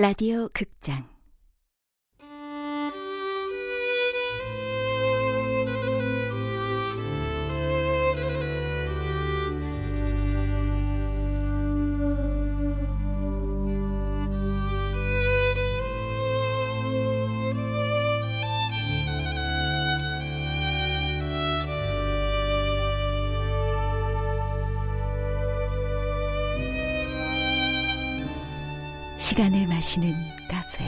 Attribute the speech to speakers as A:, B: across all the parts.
A: 라디오 극장 시간을 마시는 카페.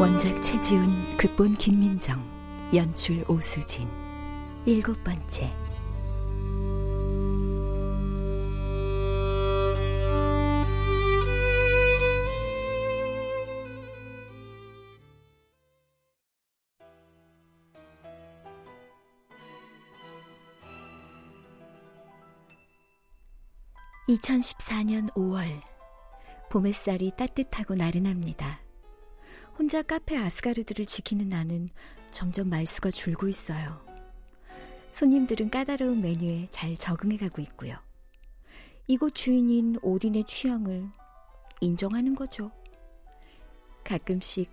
A: 원작 최지훈 극본 김민정 연출 오수진. 일곱 번째 2014년 5월 봄햇살이 따뜻하고 나른합니다. 혼자 카페 아스가르드를 지키는 나는 점점 말수가 줄고 있어요. 손님들은 까다로운 메뉴에 잘 적응해가고 있고요. 이곳 주인인 오딘의 취향을 인정하는 거죠. 가끔씩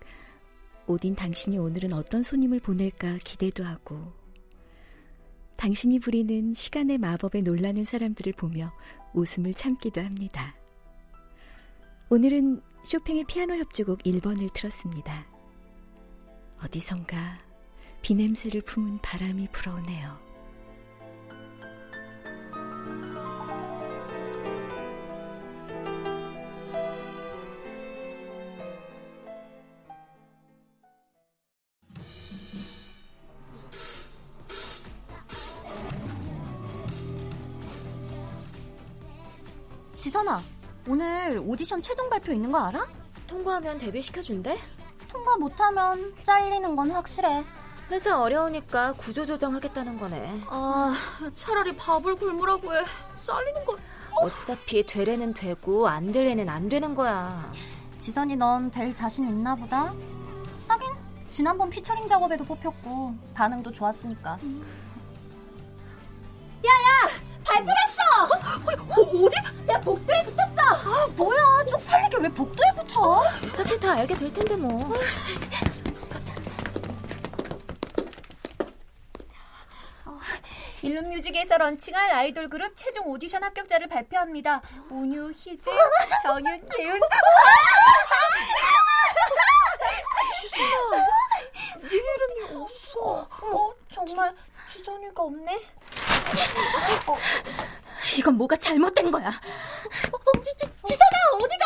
A: 오딘 당신이 오늘은 어떤 손님을 보낼까 기대도 하고 당신이 부리는 시간의 마법에 놀라는 사람들을 보며 웃음을 참기도 합니다. 오늘은 쇼팽의 피아노 협주곡 1번을 틀었습니다. 어디선가 비냄새를 품은 바람이 불어오네요.
B: 오디션 최종 발표 있는 거 알아?
C: 통과하면 데뷔시켜준대?
B: 통과 못하면 잘리는 건 확실해.
C: 회사 어려우니까 구조조정하겠다는 거네.
D: 아, 차라리 밥을 굶으라고 해. 잘리는 건.
C: 어차피 되래는 되고 안 되래는 안 되는 거야.
B: 지선이 넌 될 자신 있나 보다? 하긴 지난번 피처링 작업에도 뽑혔고 반응도 좋았으니까.
D: 야야! 발표했어! 어, 디 야, 복도에 붙었어!
B: 아, 뭐야, 쪽팔리게 왜 복도에 붙여?
C: 어차피 다 알게 될 텐데 뭐.
D: 일룸뮤직에서 런칭할 아이돌 그룹 최종 오디션 합격자를 발표합니다. 온유, 희재, 정윤, 예은. 지선아, 네 이름이 없어. 어, 정말 지선이가 없네?
C: 어, 이건 뭐가 잘못된 거야.
D: 어, 지, 지, 지선아, 어디 가?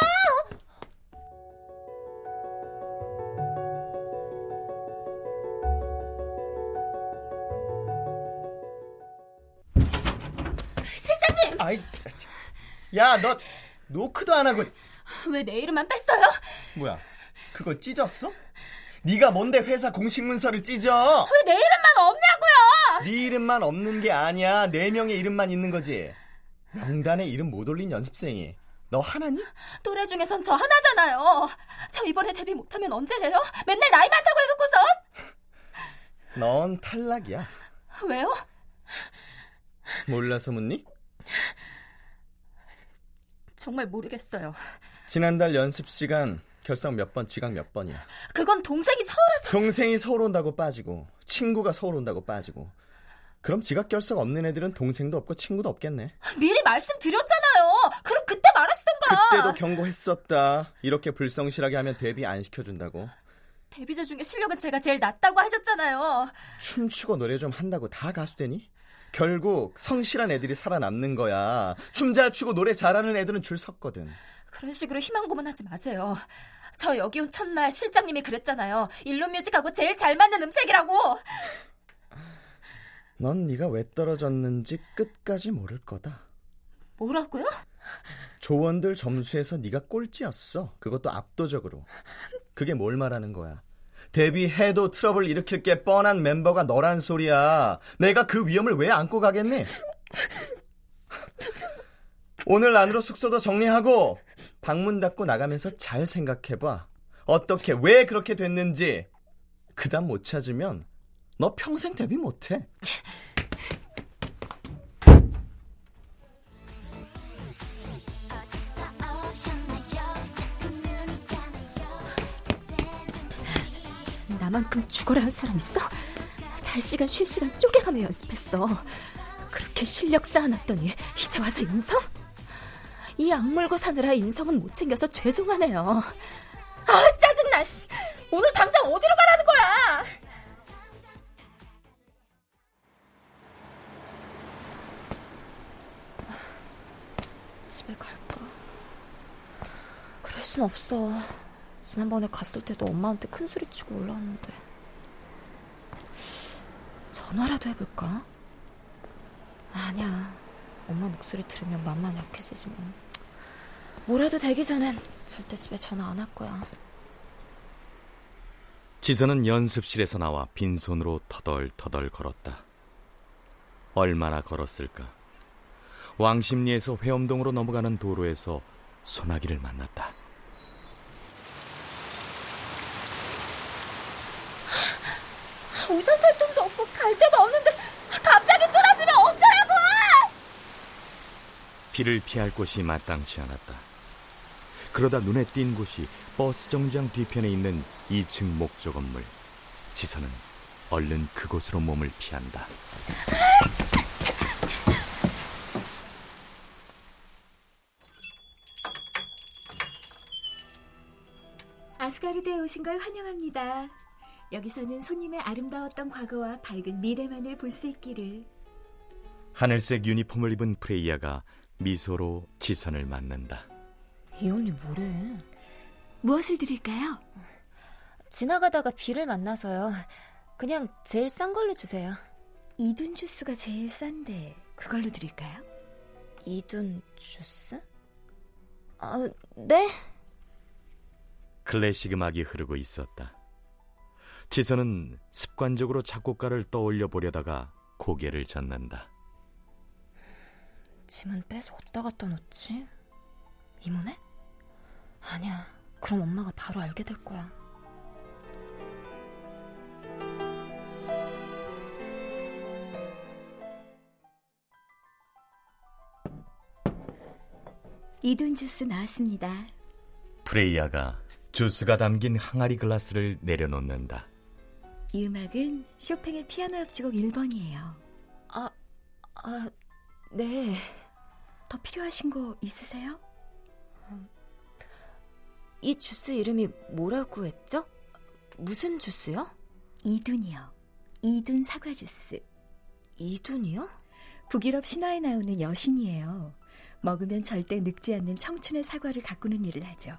C: 실장님!
E: 아이, 야, 너 노크도 안 하고
C: 왜 내 이름만 뺐어요?
E: 뭐야? 그걸 찢었어? 네가 뭔데 회사 공식 문서를 찢어?
C: 왜 내 이름만 없냐고요?
E: 네 이름만 없는 게 아니야. 네 명의 이름만 있는 거지. 명단에 이름 못 올린 연습생이 너 하나니?
C: 또래 중에선 저 하나잖아요. 저 이번에 데뷔 못하면 언제 해요? 맨날 나이 많다고 해놓고선.
E: 넌 탈락이야.
C: 왜요?
E: 몰라서 묻니?
C: 정말 모르겠어요.
E: 지난달 연습 시간 결석 몇 번, 지각 몇 번이야.
C: 그건 동생이 서울에서.
E: 동생이 서울 온다고 빠지고, 친구가 서울 온다고 빠지고. 그럼 지각 결석 없는 애들은 동생도 없고 친구도 없겠네.
C: 미리 말씀드렸잖아요. 그럼 그때 말하시던가.
E: 그때도 경고했었다. 이렇게 불성실하게 하면 데뷔 안 시켜준다고.
C: 데뷔자 중에 실력은 제가 제일 낮다고 하셨잖아요.
E: 춤추고 노래 좀 한다고 다 가수 되니? 결국 성실한 애들이 살아남는 거야. 춤 잘 추고 노래 잘하는 애들은 줄 섰거든.
C: 그런 식으로 희망 고문 하지 마세요. 저 여기 온 첫날 실장님이 그랬잖아요. 일룸뮤직하고 제일 잘 맞는 음색이라고.
E: 넌 네가 왜 떨어졌는지 끝까지 모를 거다.
C: 뭐라고요?
E: 조원들 점수에서 네가 꼴찌였어. 그것도 압도적으로. 그게 뭘 말하는 거야? 데뷔해도 트러블 일으킬 게 뻔한 멤버가 너란 소리야. 내가 그 위험을 왜 안고 가겠니? 오늘 안으로 숙소도 정리하고 방문 닫고 나가면서 잘 생각해봐. 어떻게 왜 그렇게 됐는지. 그다음 못 찾으면 너 평생 데뷔 못해.
C: 나만큼 죽어라 한 사람 있어? 잘 시간 쉴 시간 쪼개가며 연습했어. 그렇게 실력 쌓아놨더니 이제 와서 인성? 이 악물고 사느라 인성은 못 챙겨서 죄송하네요. 아 짜증나. 오늘 당장 어디로 순 없어. 지난번에 갔을 때도 엄마한테 큰 소리 치고 올라왔는데. 전화라도 해볼까? 아니야. 엄마 목소리 들으면 맘만 약해지지 뭐. 뭐라도 되기 전엔 절대 집에 전화 안 할 거야.
F: 지선은 연습실에서 나와 빈손으로 터덜터덜 걸었다. 얼마나 걸었을까? 왕십리에서 회엄동으로 넘어가는 도로에서 소나기를 만났다.
C: 우산 살 돈도 없고 갈 데도 없는데 갑자기 쏟아지면 어쩌라고!
F: 비를 피할 곳이 마땅치 않았다. 그러다 눈에 띈 곳이 버스 정장 뒤편에 있는 2층 목조 건물. 지선은 얼른 그곳으로 몸을 피한다.
A: 아스가르드에 오신 걸 환영합니다. 여기서는 손님의 아름다웠던 과거와 밝은 미래만을 볼 수 있기를.
F: 하늘색 유니폼을 입은 프레이야가 미소로 지선을 맞는다.
C: 이 언니 뭐래?
A: 무엇을 드릴까요?
C: 지나가다가 비를 만나서요. 그냥 제일 싼 걸로 주세요.
A: 이둔 주스가 제일 싼데 그걸로 드릴까요?
C: 이둔 주스? 아, 네.
F: 클래식 음악이 흐르고 있었다. 지선은 습관적으로 작곡가를 떠올려 보려다가 고개를 젓는다.
C: 짐은 빼서 어디다 갖다 놓지? 이모네? 아니야. 그럼 엄마가 바로 알게 될 거야.
A: 이둔 주스 나왔습니다.
F: 프레이야가 주스가 담긴 항아리 글라스를 내려놓는다.
A: 이 음악은 쇼팽의 피아노 협주곡 1번이에요.
C: 아, 아, 네.
A: 더 필요하신 거 있으세요?
C: 이 주스 이름이 뭐라고 했죠? 무슨 주스요?
A: 이둔이요. 이둔 사과 주스.
C: 이둔이요?
A: 북유럽 신화에 나오는 여신이에요. 먹으면 절대 늙지 않는 청춘의 사과를 가꾸는 일을 하죠.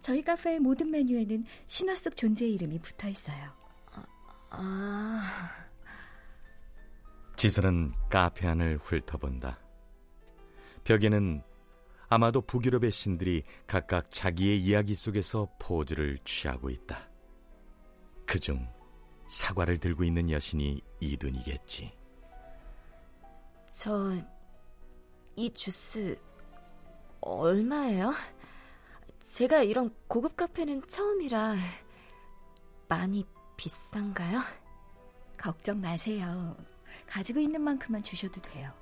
A: 저희 카페의 모든 메뉴에는 신화 속 존재의 이름이 붙어 있어요.
C: 아,
F: 지선은 카페 안을 훑어본다. 벽에는 아마도 북유럽의 신들이 각각 자기의 이야기 속에서 포즈를 취하고 있다. 그중 사과를 들고 있는 여신이 이둔이겠지.
C: 저, 이 주스, 얼마예요? 제가 이런 고급 카페는 처음이라 많이 비싼가요?
A: 걱정 마세요. 가지고 있는 만큼만 주셔도 돼요.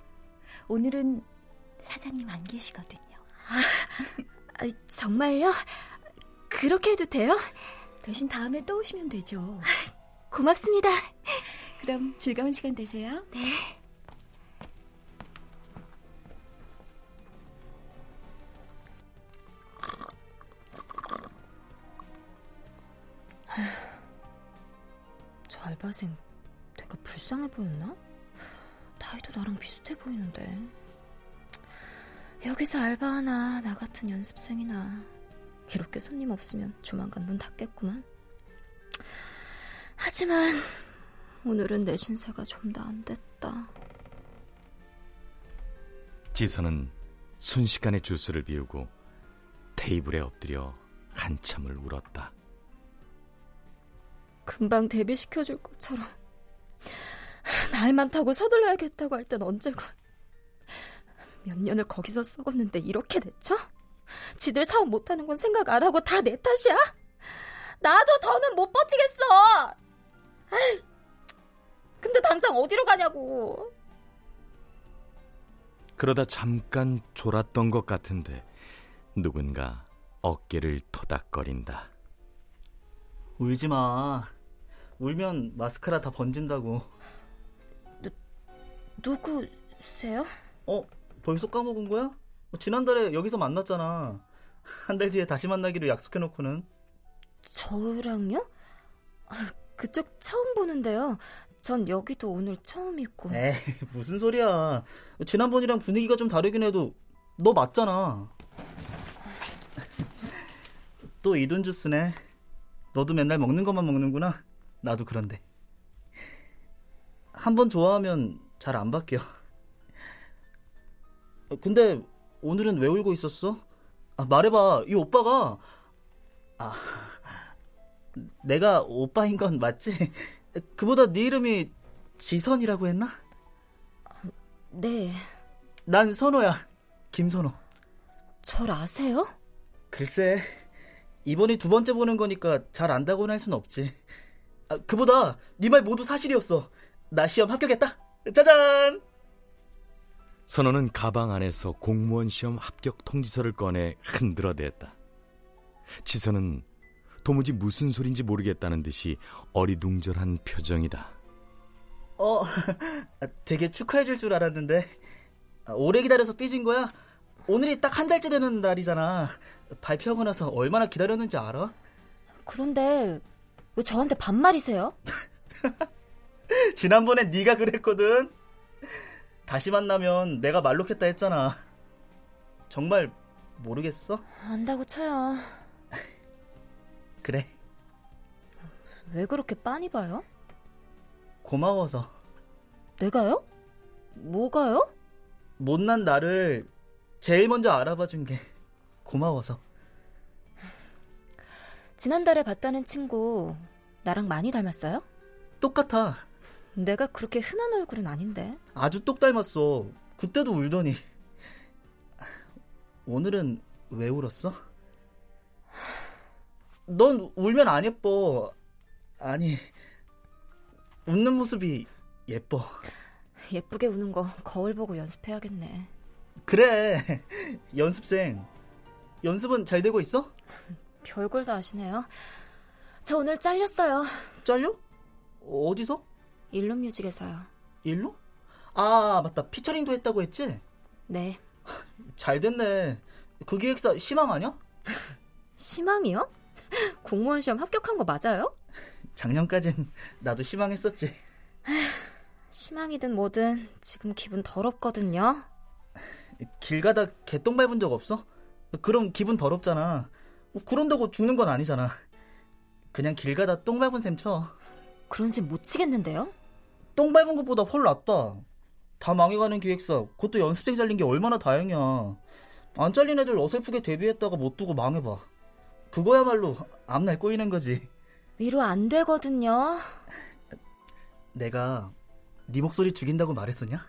A: 오늘은 사장님 안 계시거든요.
C: 아, 정말요? 그렇게 해도 돼요?
A: 대신 다음에 또 오시면 되죠.
C: 고맙습니다.
A: 그럼 즐거운 시간 되세요.
C: 네. 알바생 되게 불쌍해 보였나? 나이도 나랑 비슷해 보이는데. 여기서 알바하나 나 같은 연습생이나 이렇게 손님 없으면 조만간 문 닫겠구만. 하지만 오늘은 내 신세가 좀 더 안 됐다.
F: 지선은 순식간에 주스를 비우고 테이블에 엎드려 한참을 울었다.
C: 금방 데뷔시켜줄 것처럼 나이 많다고 서둘러야겠다고 할 땐 언제고 몇 년을 거기서 썩었는데 이렇게 내쳐? 지들 사업 못하는 건 생각 안 하고 다 내 탓이야? 나도 더는 못 버티겠어! 근데 당장 어디로 가냐고.
F: 그러다 잠깐 졸았던 것 같은데 누군가 어깨를 토닥거린다.
G: 울지 마. 울면 마스카라 다 번진다고.
C: 누구세요?
G: 어? 벌써 까먹은 거야? 어, 지난달에 여기서 만났잖아. 한 달 뒤에 다시 만나기로 약속해놓고는.
C: 저랑요? 아, 그쪽 처음 보는데요. 전 여기도 오늘 처음이고.
G: 에이, 무슨 소리야. 지난번이랑 분위기가 좀 다르긴 해도 너 맞잖아. 또 이돈 주스네. 너도 맨날 먹는 것만 먹는구나. 나도 그런데. 한 번 좋아하면 잘 안 바뀌어. 근데 오늘은 왜 울고 있었어? 아, 말해봐. 이 오빠가 아 내가 오빠인 건 맞지? 그보다 네 이름이 지선이라고 했나?
C: 네.
G: 난 선호야. 김선호.
C: 절 아세요?
G: 글쎄, 이번이 두 번째 보는 거니까 잘 안다고는 할 순 없지. 아, 그보다 네 말 모두 사실이었어. 나 시험 합격했다. 짜잔!
F: 선호는 가방 안에서 공무원 시험 합격 통지서를 꺼내 흔들어댔다. 지선은 도무지 무슨 소린지 모르겠다는 듯이 어리둥절한 표정이다.
G: 어, 되게 축하해줄 줄 알았는데 아, 오래 기다려서 삐진 거야? 오늘이 딱 한 달째 되는 날이잖아. 발표하고 나서 얼마나 기다렸는지 알아?
C: 그런데 왜 저한테 반말이세요?
G: 지난번엔 네가 그랬거든. 다시 만나면 내가 말로했다 했잖아. 정말 모르겠어?
C: 안다고 쳐요.
G: 그래.
C: 왜 그렇게 빤히 봐요?
G: 고마워서.
C: 내가요? 뭐가요?
G: 못난 나를 제일 먼저 알아봐 준 게 고마워서.
C: 지난달에 봤다는 친구 나랑 많이 닮았어요?
G: 똑같아.
C: 내가 그렇게 흔한 얼굴은 아닌데.
G: 아주 똑 닮았어. 그때도 울더니. 오늘은 왜 울었어? 넌 울면 안 예뻐. 아니, 웃는 모습이 예뻐.
C: 예쁘게 우는 거 거울 보고 연습해야겠네.
G: 그래, 연습생. 연습은 잘 되고 있어?
C: 별걸 다 아시네요. 저 오늘 잘렸어요.
G: 잘려? 어디서?
C: 일룸뮤직에서요.
G: 일로? 아, 맞다. 피처링도 했다고 했지?
C: 네.
G: 잘 됐네. 그 기획사 희망 아냐?
C: 희망이요? 공무원 시험 합격한 거 맞아요?
G: 작년까진 나도 희망했었지.
C: 희망이든 뭐든 지금 기분 더럽거든요.
G: 길 가다 개똥 밟은 적 없어? 그럼 기분 더럽잖아. 뭐 그런다고 죽는 건 아니잖아. 그냥 길 가다 똥 밟은 셈 쳐.
C: 그런 셈 못 치겠는데요?
G: 똥 밟은 것보다 훨 낫다. 다 망해가는 기획사, 그것도 연습생 잘린 게 얼마나 다행이야. 안 잘린 애들 어설프게 데뷔했다가 못 두고 망해봐. 그거야말로 앞날 꼬이는 거지.
C: 위로 안 되거든요.
G: 내가 네 목소리 죽인다고 말했었냐?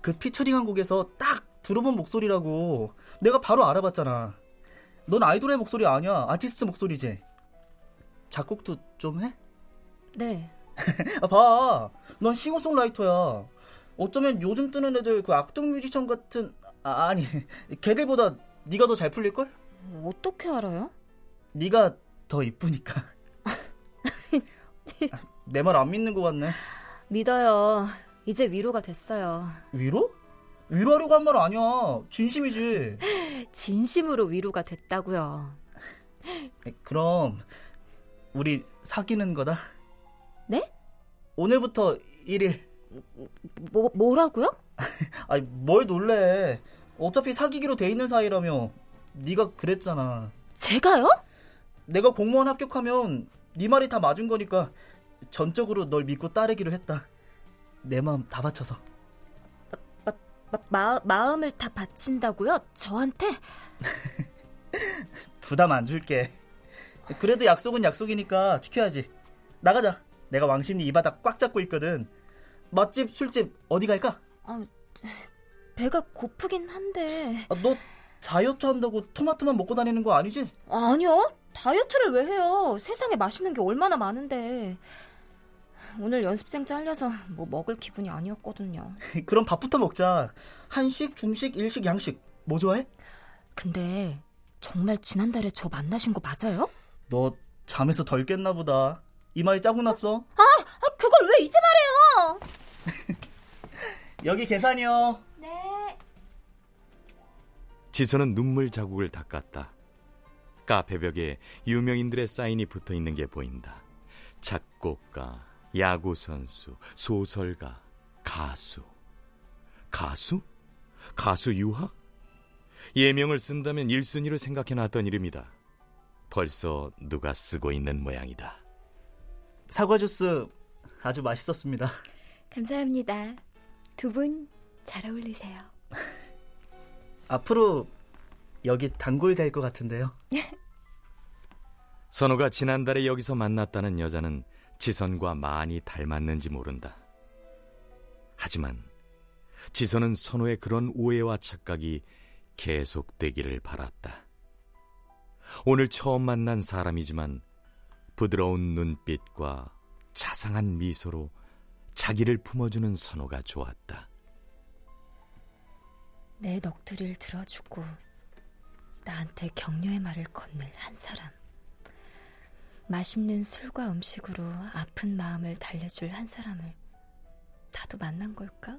G: 그 피처링한 곡에서 딱 들어본 목소리라고 내가 바로 알아봤잖아. 넌 아이돌의 목소리 아니야. 아티스트 목소리지. 작곡도 좀 해?
C: 네.
G: 아, 봐. 넌 싱어송라이터야. 어쩌면 요즘 뜨는 애들 그 악동 뮤지션 같은 아, 아니 걔들보다 네가 더 잘 풀릴 걸?
C: 어떻게 알아요?
G: 네가 더 이쁘니까. 내 말 안 믿는 것 같네.
C: 믿어요. 이제 위로가 됐어요.
G: 위로? 위로하려고 한 말 아니야. 진심이지.
C: 진심으로 위로가 됐다고요.
G: 그럼 우리 사귀는 거다.
C: 네?
G: 오늘부터 1일.
C: 뭐 뭐라고요?
G: 아니 뭘 놀래. 어차피 사귀기로 돼 있는 사이라며. 네가 그랬잖아.
C: 제가요?
G: 내가 공무원 합격하면 네 말이 다 맞은 거니까 전적으로 널 믿고 따르기로 했다. 내 마음 다 바쳐서.
C: 마, 마, 마, 마 음을 다 바친다고요? 저한테?
G: 부담 안 줄게. 그래도 약속은 약속이니까 지켜야지. 나가자. 내가 왕십리 이 바닥 꽉 잡고 있거든. 맛집, 술집 어디 갈까?
C: 아, 배가 고프긴 한데.
G: 아, 너 다이어트 한다고 토마토만 먹고 다니는 거 아니지?
C: 아니요. 다이어트를 왜 해요? 세상에 맛있는 게 얼마나 많은데. 오늘 연습생 잘려서 뭐 먹을 기분이 아니었거든요.
G: 그럼 밥부터 먹자. 한식, 중식, 일식, 양식. 뭐 좋아해?
C: 근데 정말 지난달에 저 만나신 거 맞아요?
G: 너 잠에서 덜 깼나 보다. 이마에 짜고 났어.
C: 아, 아 그걸 왜 이제 말해요?
G: 여기 계산이요.
D: 네.
F: 지선은 눈물 자국을 닦았다. 카페 벽에 유명인들의 사인이 붙어 있는 게 보인다. 작곡가, 야구 선수, 소설가, 가수. 가수? 가수 유하? 예명을 쓴다면 1순위로 생각해 놨던 이름이다. 벌써 누가 쓰고 있는 모양이다.
G: 사과 주스 아주 맛있었습니다.
A: 감사합니다. 두 분 잘 어울리세요.
G: 앞으로 여기 단골 될 것 같은데요.
F: 선호가 지난달에 여기서 만났다는 여자는 지선과 많이 닮았는지 모른다. 하지만 지선은 선호의 그런 오해와 착각이 계속되기를 바랐다. 오늘 처음 만난 사람이지만 부드러운 눈빛과 자상한 미소로 자기를 품어주는 선호가 좋았다.
C: 내 넋두리를 들어주고 나한테 격려의 말을 건넬 한 사람. 맛있는 술과 음식으로 아픈 마음을 달래줄 한 사람을 나도 만난 걸까?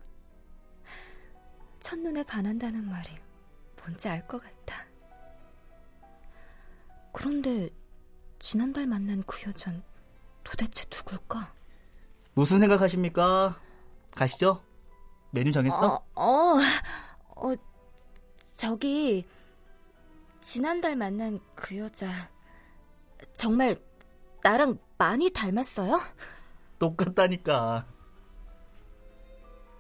C: 첫눈에 반한다는 말이 뭔지 알 것 같아. 그런데 지난달 만난 그 여잔 도대체 누굴까?
G: 무슨 생각하십니까? 가시죠. 메뉴 정했어?
C: 어, 어, 어, 저기 지난달 만난 그 여자 정말 나랑 많이 닮았어요?
G: 똑같다니까.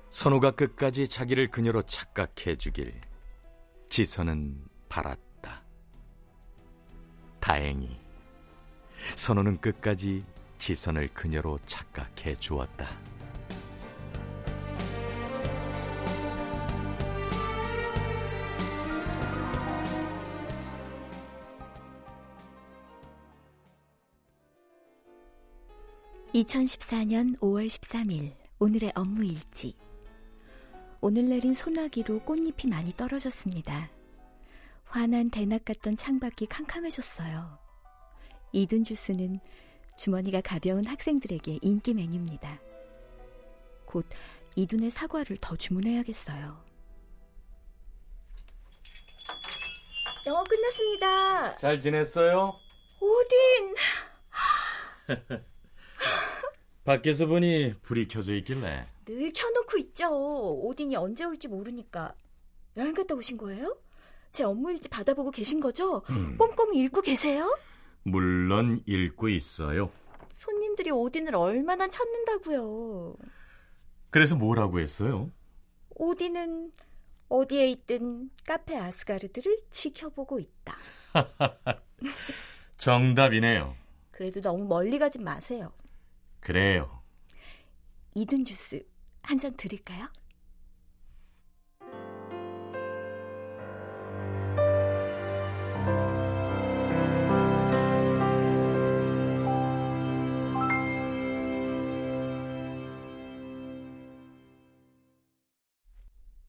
F: 선호가 끝까지 자기를 그녀로 착각해 주길 지선은 바랐다. 다행히 선호는 끝까지 지선을 그녀로 착각해 주었다.
A: (2014년 5월 13일) 오늘의 업무 일지 오늘 내린 소나기로 꽃잎이 많이 떨어졌습니다. 환한 대낮 같던 창밖이 캄캄해졌어요. 이든 주스는 주머니가 가벼운 학생들에게 인기 메뉴입니다. 곧 이둔의 사과를 더 주문해야겠어요. 영어 끝났습니다.
F: 잘 지냈어요?
A: 오딘!
F: 밖에서 보니 불이 켜져 있길래
A: 늘 켜놓고 있죠. 오딘이 언제 올지 모르니까. 여행 갔다 오신 거예요? 제 업무 일지 받아보고 계신 거죠?
F: 음.
A: 꼼꼼히 읽고 계세요?
F: 물론 읽고 있어요.
A: 손님들이 오딘을 얼마나 찾는다고요.
F: 그래서 뭐라고 했어요?
A: 오딘은 어디에 있든 카페 아스가르드를 지켜보고 있다.
F: 정답이네요.
A: 그래도 너무 멀리 가지 마세요.
F: 그래요.
A: 이든 주스 한 잔 드릴까요?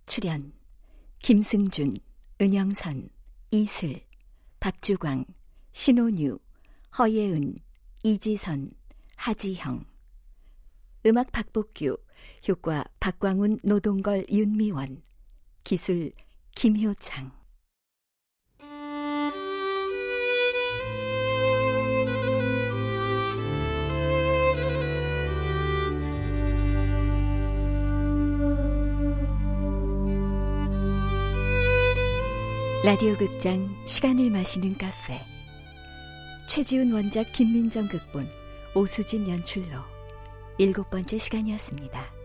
A: 출연 김승준, 은영선, 이슬, 박주광, 신혼유, 허예은, 이지선, 하지형. 음악 박복규, 효과 박광훈, 노동걸, 윤미원, 기술 김효창. 라디오 극장 시간을 마시는 카페. 최지훈 원작 김민정 극본 오수진 연출로 일곱 번째 시간이었습니다.